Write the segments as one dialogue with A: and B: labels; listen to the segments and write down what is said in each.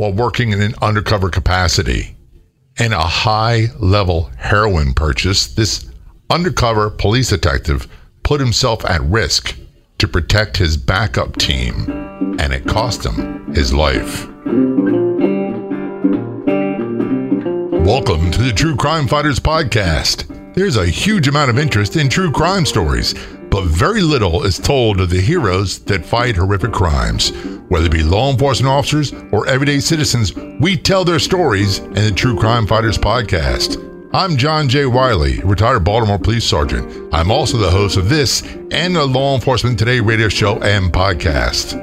A: while working in an undercover capacity. In a high level heroin purchase, this undercover police detective put himself at risk to protect his backup team, and it cost him his life. Welcome to the True Crime Fighters podcast. There's a huge amount of interest in true crime stories, but very little is told of the heroes that fight horrific crimes. Whether it be law enforcement officers or everyday citizens, we tell their stories in the True Crime Fighters podcast. I'm John J. Wiley, retired Baltimore police sergeant. I'm also the host of this and the Law Enforcement Today radio show and podcast.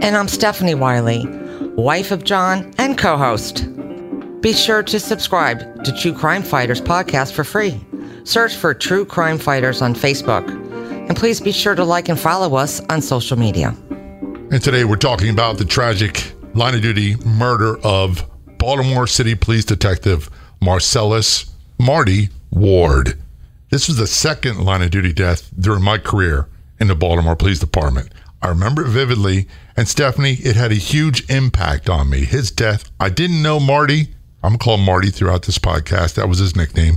B: And I'm Stephanie Wiley, wife of John and co host. Be sure to subscribe to True Crime Fighters podcast for free. Search for True Crime Fighters on Facebook. And please be sure to like and follow us on social media.
A: And today we're talking about the tragic line of duty murder of Baltimore City Police Detective Marcellus Marty Ward. This was the second line of duty death during my career in the Baltimore Police Department. I remember it vividly, and Stephanie, it had a huge impact on me. His death, I didn't know Marty. I'm going to call Marty throughout this podcast. That was his nickname.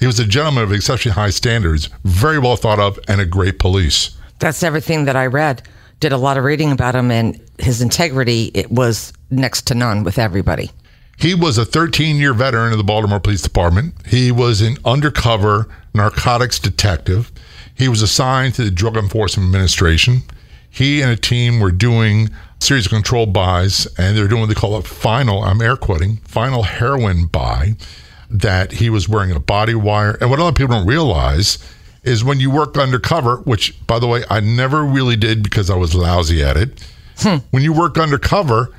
A: He was a gentleman of exceptionally high standards, very well thought of, and a great police.
B: That's everything that I read. Did a lot of reading about him, and his integrity it was next to none with everybody.
A: He was a 13 year veteran of the Baltimore Police Department. He was an undercover narcotics detective. He was assigned to the Drug Enforcement Administration. He and a team were doing a series of controlled buys, and they're doing what they call a final, I'm air quoting, final heroin buy that he was wearing a body wire. And what a lot of people don't realize is when you work undercover, which, by the way, I never really did because I was lousy at it. Hmm. When you work undercover,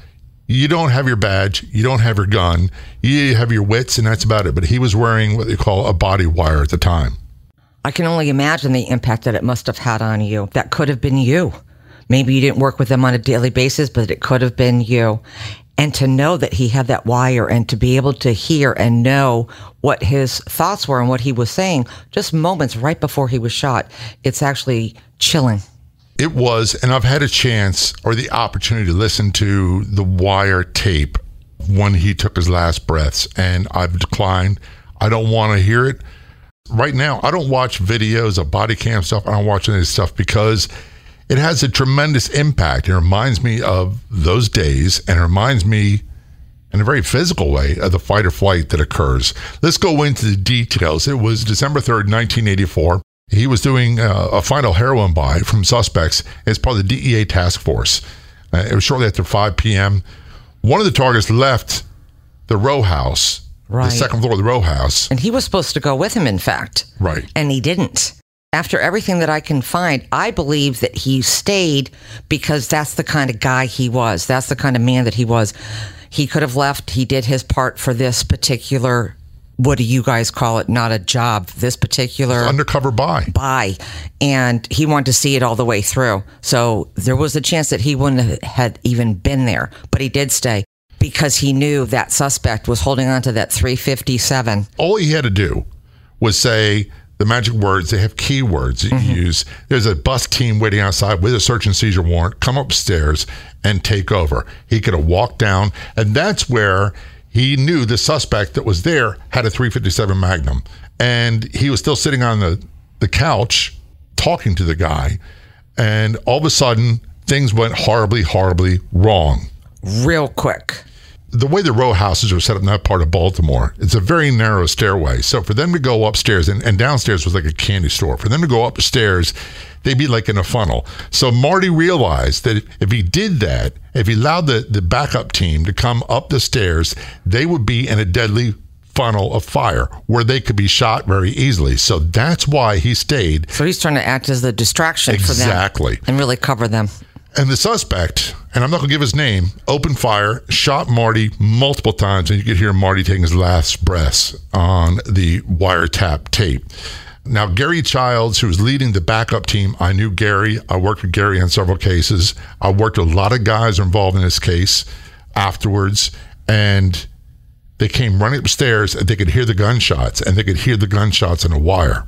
A: you don't have your badge, you don't have your gun, you have your wits, and that's about it. But he was wearing what they call a body wire at the time.
B: I can only imagine the impact that it must have had on you. That could have been you. Maybe you didn't work with them on a daily basis, but it could have been you. And to know that he had that wire and to be able to hear and know what his thoughts were and what he was saying just moments right before he was shot, it's actually chilling.
A: It was, and I've had a chance or the opportunity to listen to the wire tape when he took his last breaths, and I've declined. I don't want to hear it. Right now, I don't watch videos of body cam stuff. I don't watch any of this stuff because it has a tremendous impact. It reminds me of those days and it reminds me in a very physical way of the fight or flight that occurs. Let's go into the details. It was December 3rd, 1984. He was doing uh, a final heroin buy from suspects as part of the DEA task force. Uh, it was shortly after 5 p.m. One of the targets left the row house, right. the second floor of the row house.
B: And he was supposed to go with him, in fact.
A: Right.
B: And he didn't. After everything that I can find, I believe that he stayed because that's the kind of guy he was. That's the kind of man that he was. He could have left. He did his part for this particular what do you guys call it? Not a job. This particular
A: undercover buy.
B: Buy. And he wanted to see it all the way through. So there was a chance that he wouldn't have even been there, but he did stay because he knew that suspect was holding on to that 357.
A: All he had to do was say, the magic words, they have keywords that you mm-hmm. use. There's a bus team waiting outside with a search and seizure warrant. Come upstairs and take over. He could have walked down, and that's where he knew the suspect that was there had a 357 Magnum, and he was still sitting on the the couch talking to the guy, and all of a sudden things went horribly, horribly wrong.
B: Real quick
A: the way the row houses are set up in that part of Baltimore, it's a very narrow stairway. So for them to go upstairs, and, and downstairs was like a candy store, for them to go upstairs, they'd be like in a funnel. So Marty realized that if he did that, if he allowed the, the backup team to come up the stairs, they would be in a deadly funnel of fire where they could be shot very easily. So that's why he stayed.
B: So he's trying to act as the distraction
A: exactly.
B: for them.
A: Exactly.
B: And really cover them.
A: And the suspect, and I'm not going to give his name, opened fire, shot Marty multiple times, and you could hear Marty taking his last breaths on the wiretap tape. Now, Gary Childs, who was leading the backup team, I knew Gary. I worked with Gary on several cases. I worked with a lot of guys involved in this case afterwards, and they came running upstairs and they could hear the gunshots, and they could hear the gunshots in a wire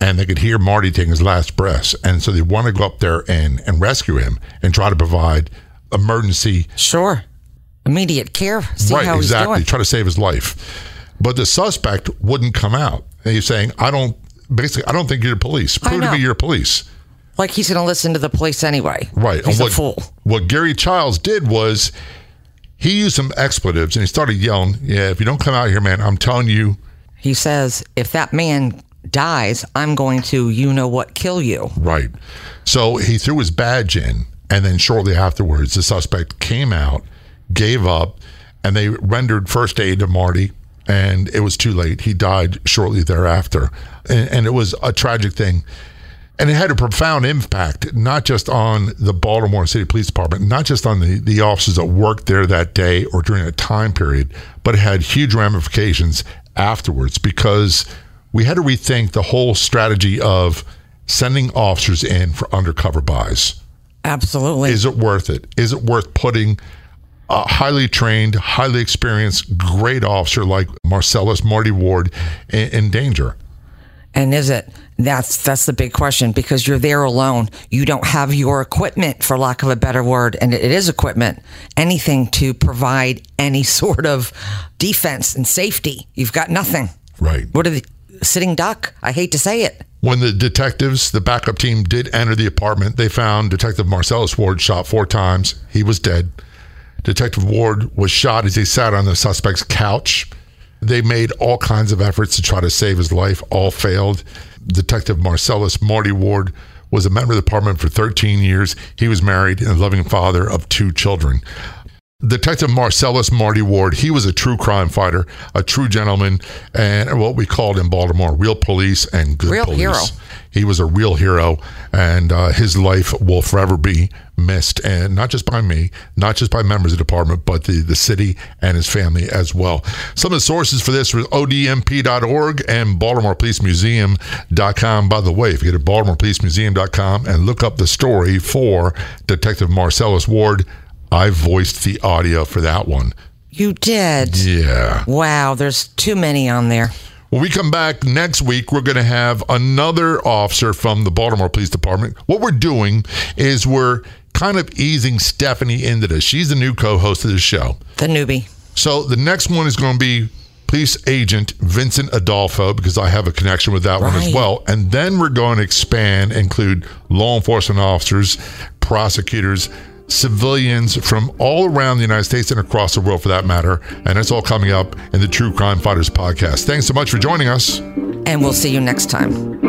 A: and they could hear Marty taking his last breaths. And so they want to go up there and, and rescue him and try to provide emergency
B: sure immediate care. See
A: right,
B: how he's
A: exactly. Try to save his life. But the suspect wouldn't come out. And he's saying, I don't, basically, I don't think you're police. Prove to me you're police.
B: Like he's going to listen to the police anyway.
A: Right.
B: He's
A: and
B: a fool.
A: what Gary Childs did was he used some expletives and he started yelling, Yeah, if you don't come out here, man, I'm telling you,
B: He says, if that man dies, I'm going to, you know what, kill you.
A: Right. So he threw his badge in, and then shortly afterwards, the suspect came out, gave up, and they rendered first aid to Marty, and it was too late. He died shortly thereafter. And, and it was a tragic thing. And it had a profound impact, not just on the Baltimore City Police Department, not just on the, the officers that worked there that day or during that time period, but it had huge ramifications afterwards because we had to rethink the whole strategy of sending officers in for undercover buys.
B: Absolutely.
A: Is it worth it? Is it worth putting a highly trained, highly experienced, great officer like Marcellus Marty Ward in, in danger?
B: And is it? That's that's the big question because you're there alone. You don't have your equipment, for lack of a better word, and it is equipment. Anything to provide any sort of defense and safety. You've got nothing.
A: Right.
B: What are the sitting duck? I hate to say it.
A: When the detectives, the backup team, did enter the apartment, they found Detective Marcellus Ward shot four times. He was dead. Detective Ward was shot as he sat on the suspect's couch. They made all kinds of efforts to try to save his life, all failed. Detective Marcellus Marty Ward was a member of the department for 13 years. He was married and a loving father of two children. Detective Marcellus Marty Ward, he was a true crime fighter, a true gentleman, and what we called in Baltimore, real police and good
B: Real
A: police.
B: hero.
A: He was a real hero, and uh, his life will forever be missed, and not just by me, not just by members of the department, but the, the city and his family as well. Some of the sources for this were odmp.org and baltimorepolicemuseum.com. By the way, if you go to baltimorepolicemuseum.com and look up the story for Detective Marcellus Ward, I voiced the audio for that one.
B: You did.
A: Yeah.
B: Wow, there's too many on there.
A: When we come back next week, we're going to have another officer from the Baltimore Police Department. What we're doing is we're kind of easing Stephanie into this. She's the new co host of the show.
B: The newbie.
A: So the next one is going to be Police Agent Vincent Adolfo because I have a connection with that one as well. And then we're going to expand, include law enforcement officers, prosecutors, civilians from all around the United States and across the world for that matter. And it's all coming up in the True Crime Fighters podcast. Thanks so much for joining us.
B: And we'll see you next time.